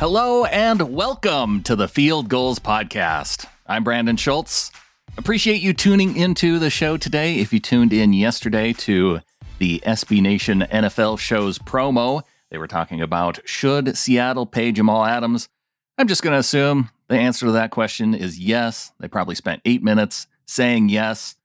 Hello and welcome to the Field Gulls Podcast. I'm Brandon Schultz. Appreciate you tuning into the show today. If you tuned in yesterday to the SB Nation NFL show's promo, they were talking about should Seattle pay Jamal Adams? I'm just going to assume the answer to that question is yes. They probably spent eight minutes saying yes.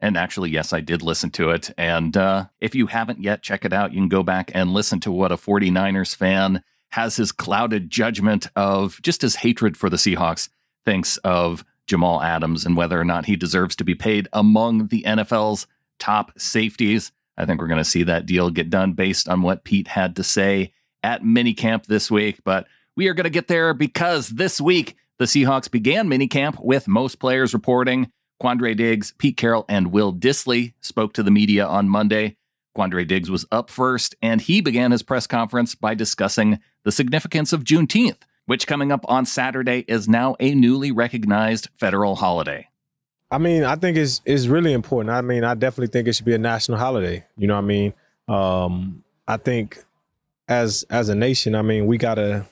And actually, yes, I did listen to it. And uh, if you haven't yet, check it out. You can go back and listen to what a 49ers fan has his clouded judgment of just his hatred for the Seahawks thinks of Jamal Adams and whether or not he deserves to be paid among the NFL's top safeties. I think we're going to see that deal get done based on what Pete had to say at minicamp this week. But we are going to get there because this week the Seahawks began minicamp with most players reporting. Quandre Diggs, Pete Carroll, and Will Dissly spoke to the media on Monday. Quandre Diggs was up first, and he began his press conference by discussing the significance of Juneteenth, which coming up on Saturday is now a newly recognized federal holiday. I mean, I think it's it's really important. I mean, I definitely think it should be a national holiday. You know what I mean? Um, I think as as a nation, I mean, we gotta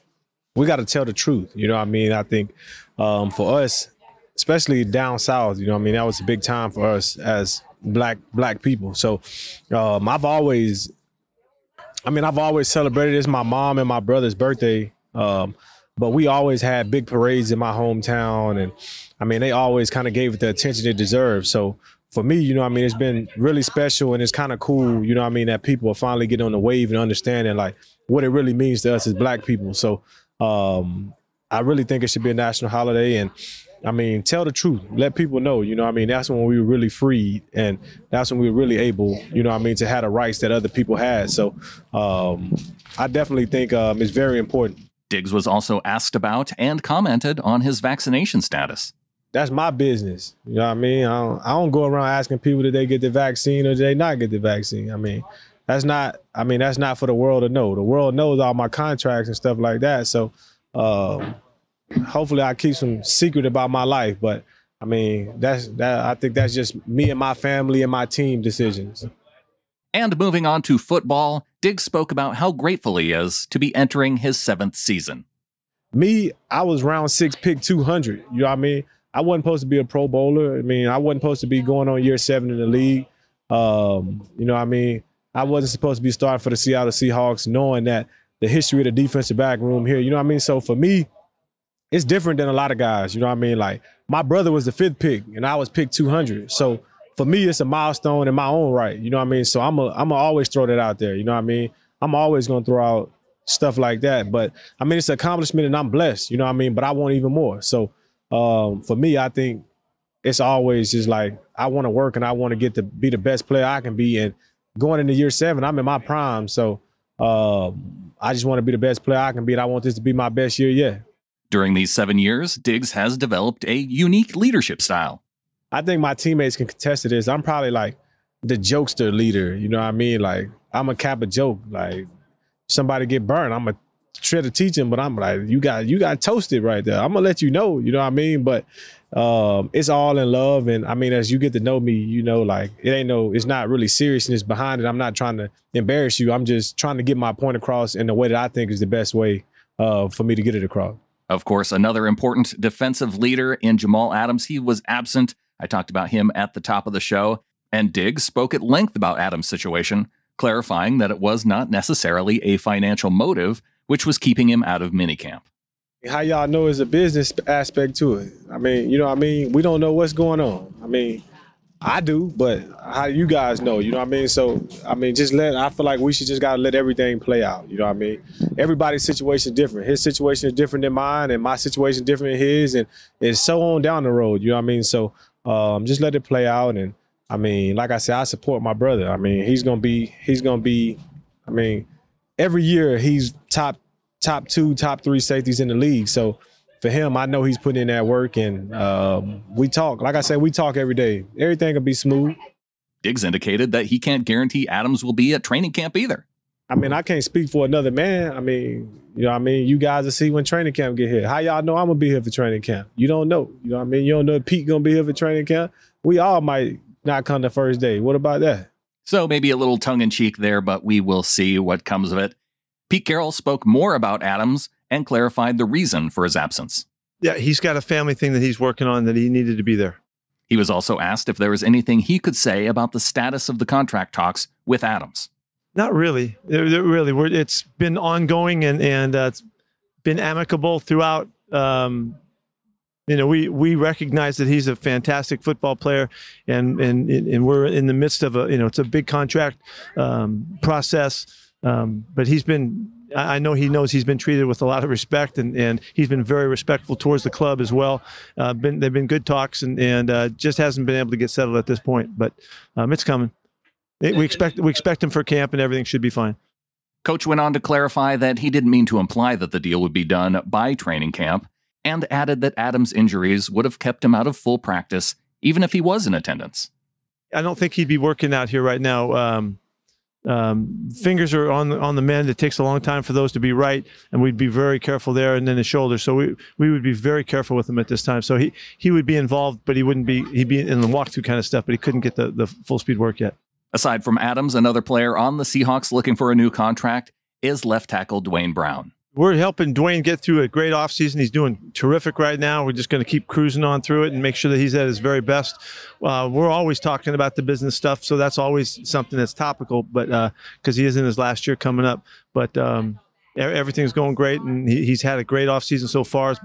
we gotta tell the truth. You know what I mean? I think um, for us, especially down south, you know what I mean, that was a big time for us as black black people. So um, I've always, I mean, I've always celebrated. It's my mom and my brother's birthday, um, but we always had big parades in my hometown, and I mean, they always kind of gave it the attention it deserved. So for me, you know, I mean, it's been really special, and it's kind of cool, you know, I mean, that people are finally getting on the wave and understanding like what it really means to us as black people. So um, I really think it should be a national holiday, and I mean, tell the truth. Let people know, you know I mean? That's when we were really free and that's when we were really able, you know I mean, to have the rights that other people had. So um, I definitely think um, it's very important. Diggs was also asked about and commented on his vaccination status. That's my business. You know what I mean? I don't, I don't go around asking people did they get the vaccine or did they not get the vaccine. I mean, that's not, I mean, that's not for the world to know. The world knows all my contracts and stuff like that. So, um, hopefully I keep some secret about my life. But I mean, that's that. I think that's just me and my family and my team decisions. And moving on to football, Diggs spoke about how grateful he is to be entering his seventh season. Me, I was round six, pick 200. You know what I mean? I wasn't supposed to be a Pro Bowler. I mean, I wasn't supposed to be going on year seven in the league. Um, you know what I mean? I wasn't supposed to be starting for the Seattle Seahawks, knowing that the history of the defensive back room here. You know what I mean? So for me, it's different than a lot of guys. You know what I mean? Like my brother was the fifth pick, and I was picked 200. So for me, it's a milestone in my own right. You know what I mean? So I'm a I'm a always throw that out there. You know what I mean? I'm always gonna throw out stuff like that. But I mean, it's an accomplishment, and I'm blessed. You know what I mean? But I want even more. So um, for me, I think it's always just like I want to work and I want to get to be the best player I can be. And going into year seven, I'm in my prime. So um, I just want to be the best player I can be, and I want this to be my best year yet. During these seven years, Diggs has developed a unique leadership style. I think my teammates can contest to this. I'm probably like the jokester leader. You know what I mean? Like I'm a cap a joke. Like somebody get burned, I'm a try to teach them, but I'm like, you got you got toasted right there. I'm gonna let you know. You know what I mean? But um, it's all in love, and I mean, as you get to know me, you know, like it ain't no, it's not really seriousness behind it. I'm not trying to embarrass you. I'm just trying to get my point across in the way that I think is the best way uh, for me to get it across. Of course, another important defensive leader in Jamal Adams. He was absent. I talked about him at the top of the show. And Diggs spoke at length about Adams' situation, clarifying that it was not necessarily a financial motive which was keeping him out of minicamp. How y'all know is a business aspect to it. I mean, you know I mean? We don't know what's going on. I mean, I do, but how you guys know, you know what I mean? So, I mean, just let, I feel like we should just got to let everything play out, you know what I mean? Everybody's situation is different. His situation is different than mine, and my situation is different than his, and it's so on down the road, you know what I mean? So, um, just let it play out. And I mean, like I said, I support my brother. I mean, he's to be, he's to be, I mean, every year he's top, top two, top three safeties in the league. So, for him, I know he's putting in that work, and um, we talk. Like I said, we talk every day. Everything will be smooth. Diggs indicated that he can't guarantee Adams will be at training camp either. I mean, I can't speak for another man. I mean, you know, I mean, you guys will see when training camp get here. How y'all know I'm gonna be here for training camp? You don't know. You know what I mean? You don't know if Pete gonna be here for training camp. We all might not come the first day. What about that? So maybe a little tongue in cheek there, but we will see what comes of it. Pete Carroll spoke more about Adams and clarified the reason for his absence. Yeah, he's got a family thing that he's working on that he needed to be there. He was also asked if there was anything he could say about the status of the contract talks with Adams. Not really. They're, they're really, it's been ongoing and and uh, it's been amicable throughout. Um, you know, we we recognize that he's a fantastic football player, and and and we're in the midst of a you know it's a big contract um, process. Um, but he's been I know he knows he's been treated with a lot of respect, and, and he's been very respectful towards the club as well. Uh, been they've been good talks, and and uh, just hasn't been able to get settled at this point. But um, it's coming. It, we expect we expect him for camp, and everything should be fine. Coach went on to clarify that he didn't mean to imply that the deal would be done by training camp, and added that Adams' injuries would have kept him out of full practice, even if he was in attendance. I don't think he'd be working out here right now. Um, um, fingers are on the, on the mend. It takes a long time for those to be right, and we'd be very careful there. And then his shoulder, so we we would be very careful with him at this time. So he he would be involved, but he wouldn't be he'd be in the walkthrough kind of stuff. But he couldn't get the the full speed work yet. Aside from Adams, another player on the Seahawks looking for a new contract is left tackle Duane Brown we're helping Duane get through a great offseason. He's doing terrific right now. We're just going to keep cruising on through it and make sure that he's at his very best. Uh, we're always talking about the business stuff, so that's always something that's topical. But because uh, he is in his last year coming up, but um, everything's going great, and he, he's had a great offseason so far. It's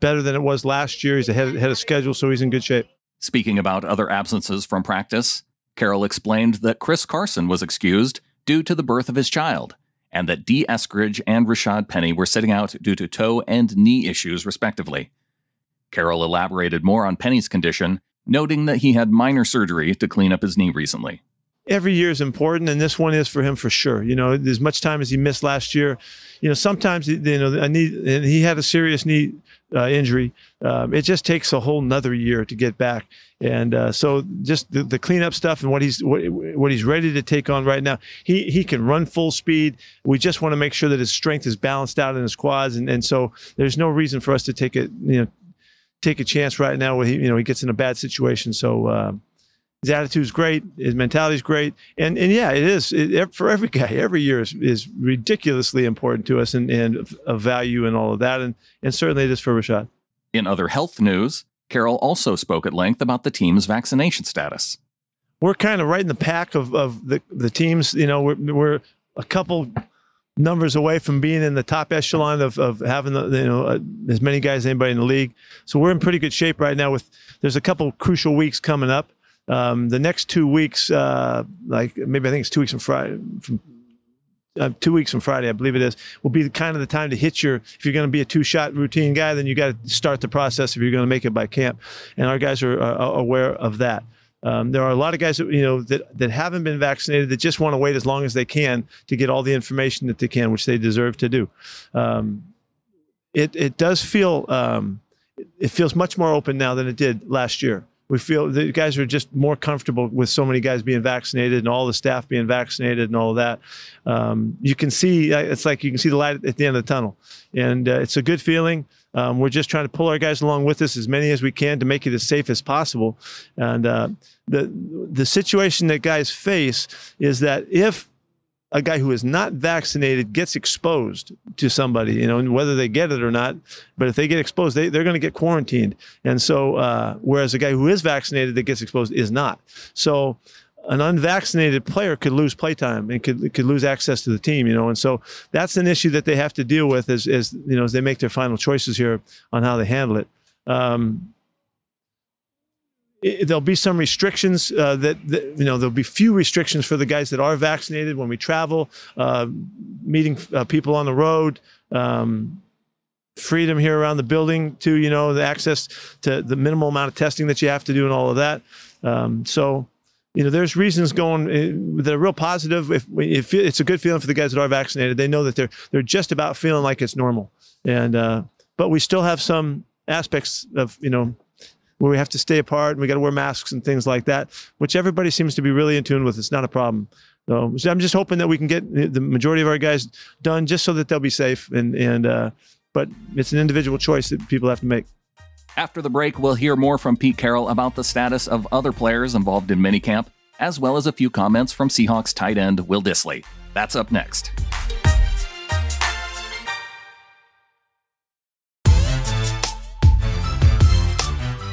better than it was last year. He's ahead, ahead of schedule, so he's in good shape. Speaking about other absences from practice, Carroll explained that Chris Carson was excused due to the birth of his child and that Dee Eskridge and Rashad Penny were sitting out due to toe and knee issues, respectively. Carroll elaborated more on Penny's condition, noting that he had minor surgery to clean up his knee recently every year is important, and this one is for him for sure. You know, as much time as he missed last year, you know, sometimes you know, a knee, and he had a serious knee uh, injury. Um, it just takes a whole nother year to get back, and uh, so just the, the cleanup stuff and what he's what, what he's ready to take on right now. He he can run full speed. We just want to make sure that his strength is balanced out in his quads, and and so there's no reason for us to take it, you know. Take a chance right now where he, you know, he gets in a bad situation. So, uh, his attitude's great. His mentality's great. And and yeah, it is it, for every guy. Every year is, is ridiculously important to us and, and of value and all of that. And and certainly it is for Rashad. In other health news, Carroll also spoke at length about the team's vaccination status. We're kind of right in the pack of, of the, the teams. You know, we're, we're a couple numbers away from being in the top echelon of, of having the, you know uh, as many guys as anybody in the league. So we're in pretty good shape right now. With there's a couple crucial weeks coming up um, the next two weeks, uh, like maybe I think it's two weeks from Friday, from uh, two weeks from Friday, I believe it is, will be kind of the time to hit your. If you're going to be a two-shot routine guy, then you got to start the process if you're going to make it by camp, and our guys are, are aware of that. Um, there are a lot of guys that you know that that haven't been vaccinated that just want to wait as long as they can to get all the information that they can, which they deserve to do. Um, it it does feel um, it feels much more open now than it did last year we feel the guys are just more comfortable with so many guys being vaccinated and all the staff being vaccinated and all of that. Um, you can see uh, it's like you can see the light at the end of the tunnel, and uh, it's a good feeling. Um, we're just trying to pull our guys along with us as many as we can to make it as safe as possible. And uh, the the situation that guys face is that if a guy who is not vaccinated gets exposed to somebody, you know, and whether they get it or not, but if they get exposed, they, they're going to get quarantined. And so, uh, whereas a guy who is vaccinated that gets exposed is not. So, an unvaccinated player could lose playtime and could could lose access to the team, you know, and so that's an issue that they have to deal with as, as you know as they make their final choices here on how they handle it. Um, it, there'll be some restrictions uh, that, that, you know there'll be few restrictions for the guys that are vaccinated when we travel, uh, meeting uh, people on the road. Um, freedom here around the building to you know the access to the minimal amount of testing that you have to do and all of that um, so you know there's reasons going uh, that are real positive if, if it's a good feeling for the guys that are vaccinated they know that they're they're just about feeling like it's normal and uh, but we still have some aspects of you know where we have to stay apart and we got to wear masks and things like that, which everybody seems to be really in tune with. It's not a problem. So, so I'm just hoping that we can get the majority of our guys done just so that they'll be safe. And and uh, but it's an individual choice that people have to make. After the break, we'll hear more from Pete Carroll about the status of other players involved in minicamp, as well as a few comments from Seahawks tight end Will Dissly. That's up next.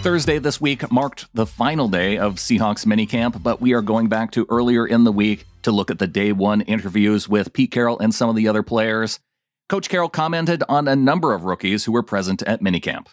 Thursday this week marked the final day of Seahawks minicamp, but we are going back to earlier in the week to look at the day one interviews with Pete Carroll and some of the other players. Coach Carroll commented on a number of rookies who were present at minicamp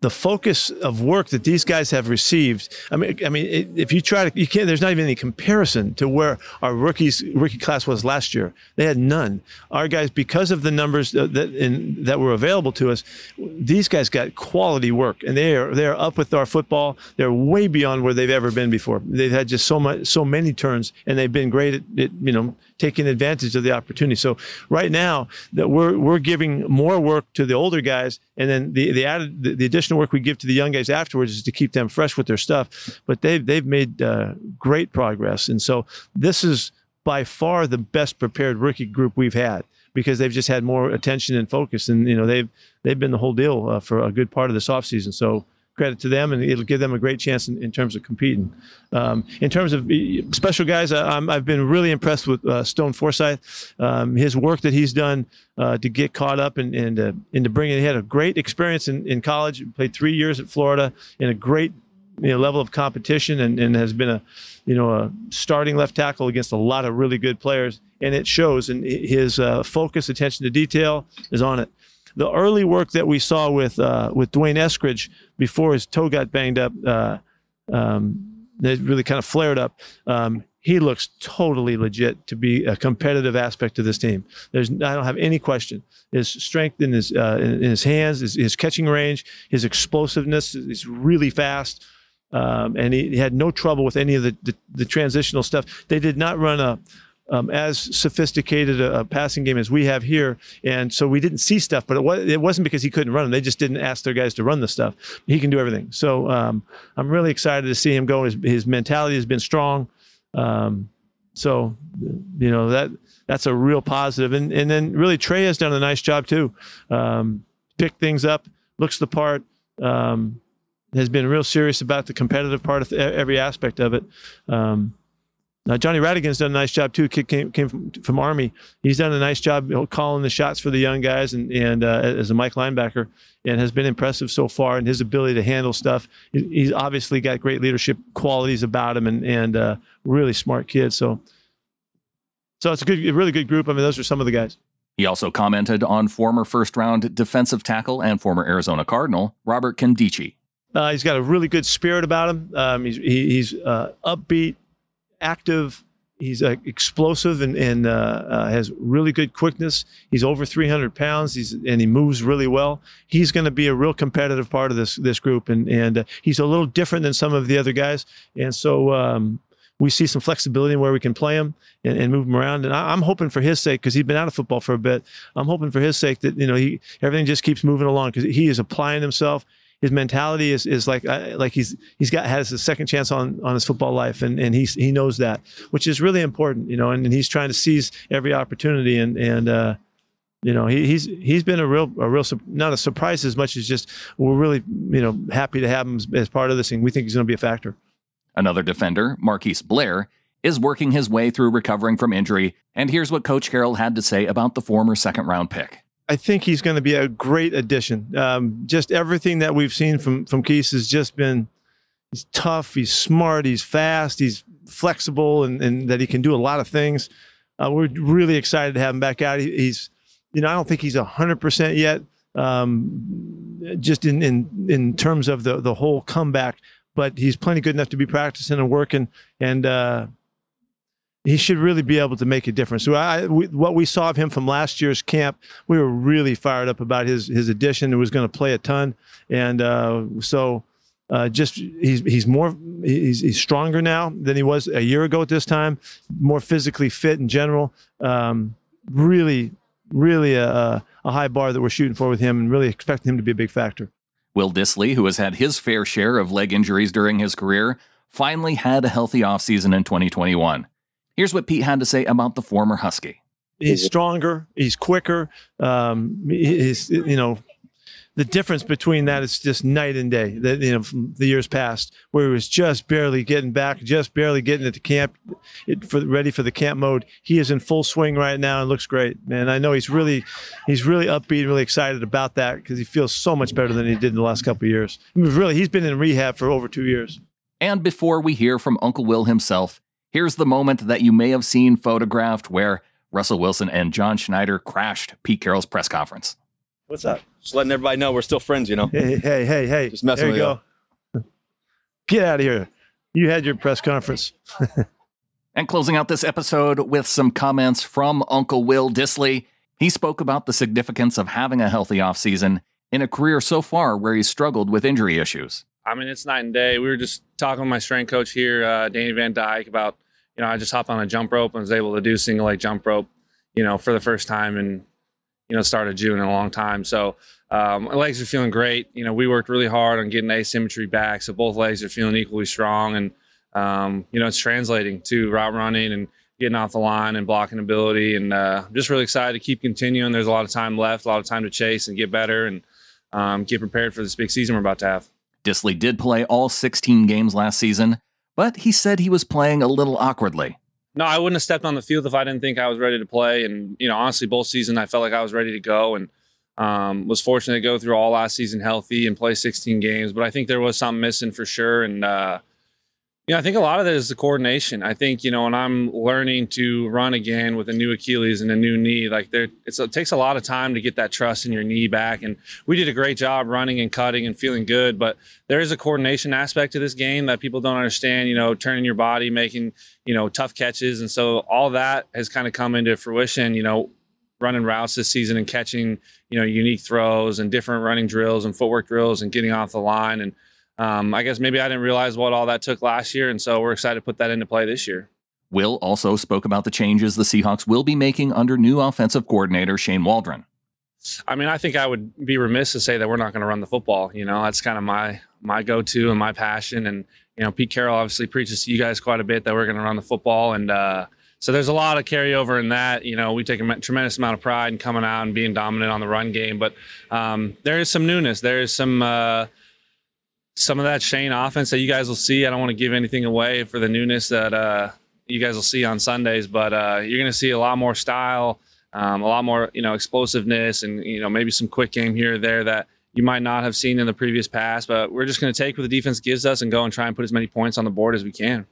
the focus of work that these guys have received. I mean, I mean, if you try to, you can't. There's not even any comparison to where our rookies rookie class was last year. They had none. Our guys, because of the numbers that in, that were available to us, these guys got quality work, and they are they are up with our football. They're way beyond where they've ever been before. They've had just so much, so many turns, and they've been great at, at you know taking advantage of the opportunity. So right now that we're we're giving more work to the older guys, and then the the added the, the additional work we give to the young guys afterwards is to keep them fresh with their stuff. But they've they've made uh, great progress, and so this is by far the best prepared rookie group we've had because they've just had more attention and focus, and you know they've they've been the whole deal uh, for a good part of this offseason. So credit to them, and it'll give them a great chance in, in terms of competing. Um, in terms of special guys, I, have been really impressed with uh, Stone Forsyth. Um, his work that he's done uh, to get caught up and uh, to bring it. He had a great experience in, in college. Played three years at Florida in a great you know, level of competition, and, and has been a you know a starting left tackle against a lot of really good players, and it shows. And his uh, focus, attention to detail is on it the early work that we saw with uh, with D'Wayne Eskridge before his toe got banged up, uh, um, it really kind of flared up. Um, he looks totally legit to be a competitive aspect of this team. There's, I don't have any question. His strength in his uh, in, his hands, his, his, catching range, his explosiveness is really fast. Um, and he, he, had no trouble with any of the, the, the transitional stuff. They did not run a um, as sophisticated a, a, passing game as we have here, and so we didn't see stuff. But it, was, it wasn't because he couldn't run them; they just didn't ask their guys to run the stuff. He can do everything. So um, I'm really excited to see him go. His, his mentality has been strong. Um, so you know that that's a real positive. And and then really Trey has done a nice job too. Um, picked things up, looks the part. Um, has been real serious about the competitive part of every aspect of it. Um, now, Johnny Rhattigan's done a nice job too. Kid came, came from, from Army. He's done a nice job calling the shots for the young guys and, and uh, as a Mike linebacker and has been impressive so far in his ability to handle stuff. He's obviously got great leadership qualities about him and, and uh, really smart kid. So, so it's a good, a really good group. I mean, those are some of the guys. He also commented on former first round defensive tackle and former Arizona Cardinal, Robert Nkemdiche. Uh, he's got a really good spirit about him. Um, he's he, he's uh, upbeat, active. He's uh, explosive and, and uh, uh, has really good quickness. He's over 300 pounds. He's and he moves really well. He's going to be a real competitive part of this this group, and and uh, he's a little different than some of the other guys. And so um, we see some flexibility in where we can play him and, and move him around. And I, am hoping for his sake because he's been out of football for a bit. I'm hoping for his sake that you know he everything just keeps moving along because he is applying himself his mentality is is like uh, like he's he's got has a second chance on on his football life and and he's he knows that which is really important you know and, and he's trying to seize every opportunity and and uh you know he, he's he's been a real a real not a surprise as much as just we're really you know happy to have him as, as part of this and we think he's going to be a factor. Another defender marquise blair is working his way through recovering from injury and here's what coach carroll had to say about the former second round pick I think he's going to be a great addition. Um, just everything that we've seen from from Keese has just been. He's tough. He's smart. He's fast. He's flexible, and, and that he can do a lot of things. Uh, we're really excited to have him back out. He, he's, you know, I don't think he's hundred percent yet. Um, just in in in terms of the the whole comeback, but he's plenty good enough to be practicing and working. And uh, he should really be able to make a difference. So I, we, what we saw of him from last year's camp, we were really fired up about his his addition. He was going to play a ton, and uh, so uh, just he's he's more he's, he's stronger now than he was a year ago at this time. More physically fit in general. Um, really, really a, a high bar that we're shooting for with him, and really expecting him to be a big factor. Will Dissly, who has had his fair share of leg injuries during his career, finally had a healthy offseason in 2021. Here's what Pete had to say about the former Husky. He's stronger. He's quicker. Um, he's you know the difference between that is just night and day. That you know, from the years past, where he was just barely getting back, just barely getting into camp, it, for ready for the camp mode. He is in full swing right now and looks great, man. I know he's really, he's really upbeat, really excited about that because he feels so much better than he did in the last couple of years. I mean, really, he's been in rehab for over two years. And before we hear from Uncle Will himself, here's the moment that you may have seen photographed where Russell Wilson and John Schneider crashed Pete Carroll's press conference. What's up? Just letting everybody know we're still friends, you know. Hey, hey, hey, hey. Just messing there you go. Get out of here. You had your press conference. And closing out this episode with some comments from Uncle Will Dissly. He spoke about the significance of having a healthy offseason in a career so far where he struggled with injury issues. I mean, it's night and day. We were just talking with my strength coach here, uh, Danny Van Dyke, about, you know, I just hopped on a jump rope and was able to do single leg jump rope, you know, for the first time in, you know, start of June in a long time. So um, my legs are feeling great. You know, we worked really hard on getting asymmetry back. So both legs are feeling equally strong. And, um, you know, it's translating to route running and getting off the line and blocking ability. And uh, I'm just really excited to keep continuing. There's a lot of time left, a lot of time to chase and get better and um, get prepared for this big season we're about to have. Dissly did play all 16 games last season, but he said he was playing a little awkwardly. No, I wouldn't have stepped on the field if I didn't think I was ready to play. And you know, honestly, both season I felt like I was ready to go, and um, was fortunate to go through all last season healthy and play 16 games. But I think there was something missing for sure, and uh, you know, I think a lot of that is the coordination. I think you know, when I'm learning to run again with a new Achilles and a new knee, like there, it takes a lot of time to get that trust in your knee back. And we did a great job running and cutting and feeling good, but there is a coordination aspect to this game that people don't understand. You know, turning your body, making you know tough catches, and so all that has kind of come into fruition. You know, running routes this season and catching you know unique throws and different running drills and footwork drills and getting off the line and um, I guess maybe I didn't realize what all that took last year, and so we're excited to put that into play this year. Will also spoke about the changes the Seahawks will be making under new offensive coordinator Shane Waldron. I mean, I think I would be remiss to say that we're not going to run the football. You know, that's kind of my my go-to and my passion. And you know, Pete Carroll obviously preaches to you guys quite a bit that we're going to run the football, and uh, so there's a lot of carryover in that. You know, we take a tremendous amount of pride in coming out and being dominant on the run game, but um, there is some newness. There is some. Uh, some of that Shane offense that you guys will see. I don't want to give anything away for the newness that uh, you guys will see on Sundays, but uh, you're going to see a lot more style, um, a lot more you know explosiveness, and you know maybe some quick game here or there that you might not have seen in the previous past. But we're just going to take what the defense gives us and go and try and put as many points on the board as we can.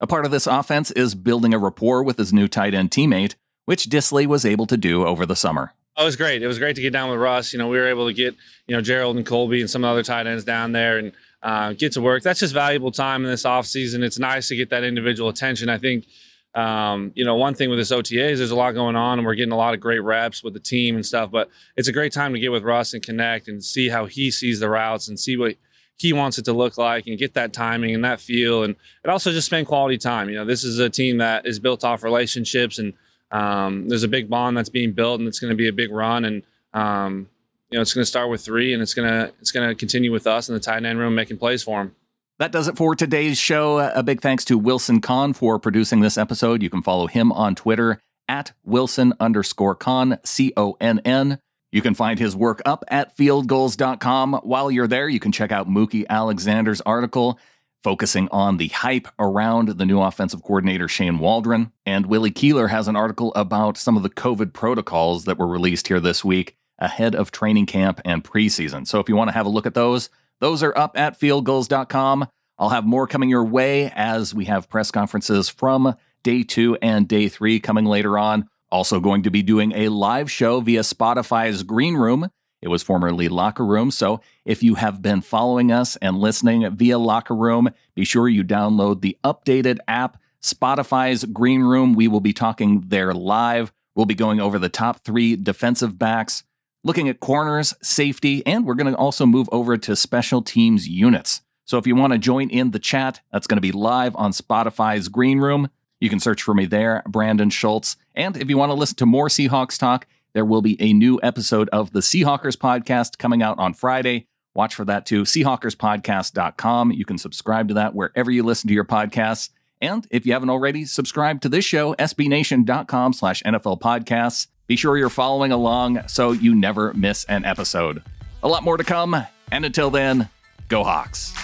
A part of this offense is building a rapport with his new tight end teammate, which Dissly was able to do over the summer. Oh, it was great. It was great to get down with Russ. You know, we were able to get you know Gerald and Colby and some other tight ends down there and uh, get to work. That's just valuable time in this off season. It's nice to get that individual attention. I think um, you know one thing with this OTA is there's a lot going on and we're getting a lot of great reps with the team and stuff. But it's a great time to get with Russ and connect and see how he sees the routes and see what he wants it to look like and get that timing and that feel and it also just spend quality time. You know, this is a team that is built off relationships and um, there's a big bond that's being built and it's going to be a big run and um, you know it's going to start with three and it's going to it's going to continue with us in the tight end room making plays for him. That does it for today's show. A big thanks to Wilson Conn for producing this episode. You can follow him on Twitter at Wilson underscore Conn, C O N N. You can find his work up at fieldgulls.com. While you're there, you can check out Mookie Alexander's article focusing on the hype around the new offensive coordinator Shane Waldron. And Willie Keeler has an article about some of the COVID protocols that were released here this week ahead of training camp and preseason. So if you want to have a look at those, those are up at fieldgulls.com. I'll have more coming your way as we have press conferences from day two and day three coming later on. Also, going to be doing a live show via Spotify's Green Room. It was formerly Locker Room. So if you have been following us and listening via Locker Room, be sure you download the updated app, Spotify's Green Room. We will be talking there live. We'll be going over the top three defensive backs, looking at corners, safety, and we're going to also move over to special teams units. So if you want to join in the chat, that's going to be live on Spotify's Green Room. You can search for me there, Brandon Schultz. And if you want to listen to more Seahawks talk, there will be a new episode of the Seahawkers podcast coming out on Friday. Watch for that too. Seahawkerspodcast.com. You can subscribe to that wherever you listen to your podcasts. And if you haven't already, subscribe to this show, sbnation.com slash NFL podcasts. Be sure you're following along so you never miss an episode. A lot more to come. And until then, go Hawks.